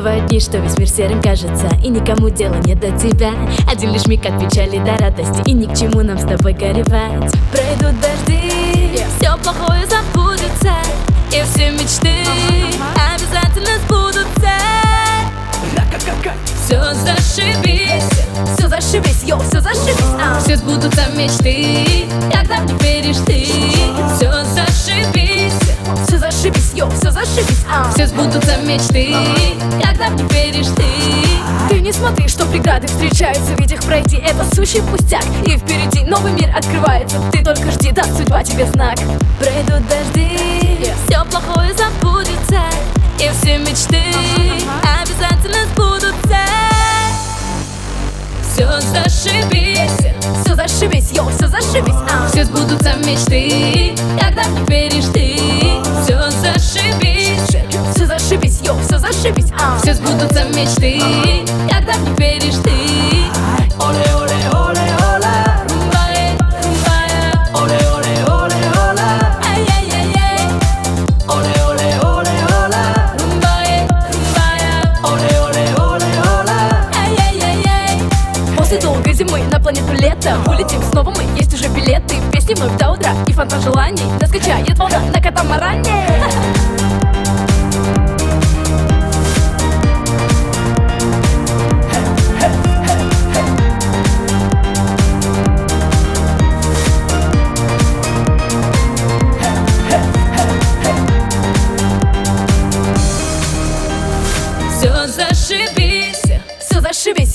дни, что весь мир серым кажется И никому дела не до тебя. Один лишь миг от печали до радости И ни к чему нам с тобой горевать. Пройдут дожди, все плохое забудется И все мечты обязательно сбудутся. Все зашибись, все зашибись, йоу, все зашибись а. Все сбудутся мечты, когда них веришь ты зашибись а. Все сбудутся мечты, когда в них веришь ты Ты не смотри, что преграды встречаются. Ведь их пройти это сущий пустяк. И впереди новый мир открывается. Ты только жди, даст судьба тебе знак. Пройдут дожди, все плохое забудется. И все мечты обязательно сбудутся. Все зашибись, Все зашибись, йоу, все зашибись. А. все сбудутся мечты все сбудутся мечты. Когда них веришь ты? Ole ole ole ole Румбае, румбая, Ole ole ole ole ай-яй-яй-яй Ole ole ole ole Румбае, румбая, Ole ole ole ole ай-яй-яй-яй После долгой зимы на планету лето. Улетим снова мы, есть уже билеты. Песни вновь до утра. И фонтан желаний. Нас качает волна на катамаране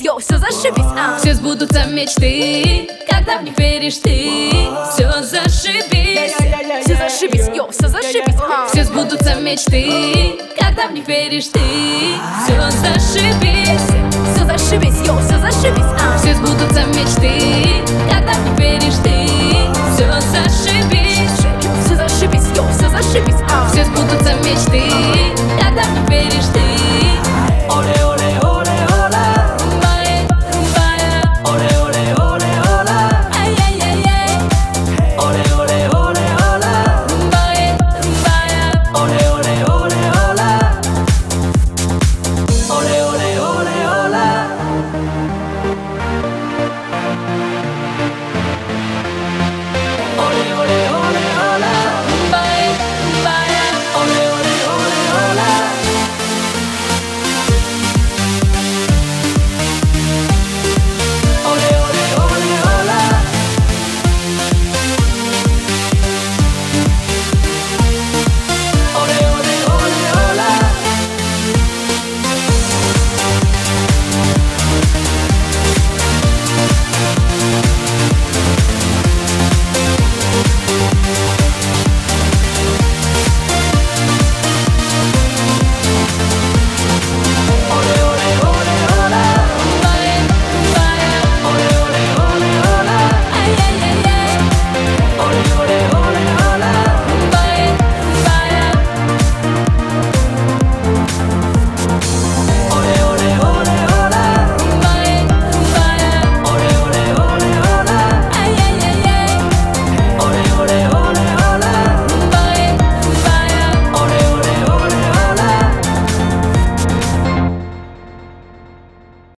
йоу, все зашибись а. все сбудутся мечты Когда в них веришь ты Все зашибись, Все зашибись, йоу, все зашибись а. все сбудутся мечты Когда в них веришь ты Все зашибись, Все зашибись, йоу, все зашибись а. все сбудутся мечты Когда в них веришь ты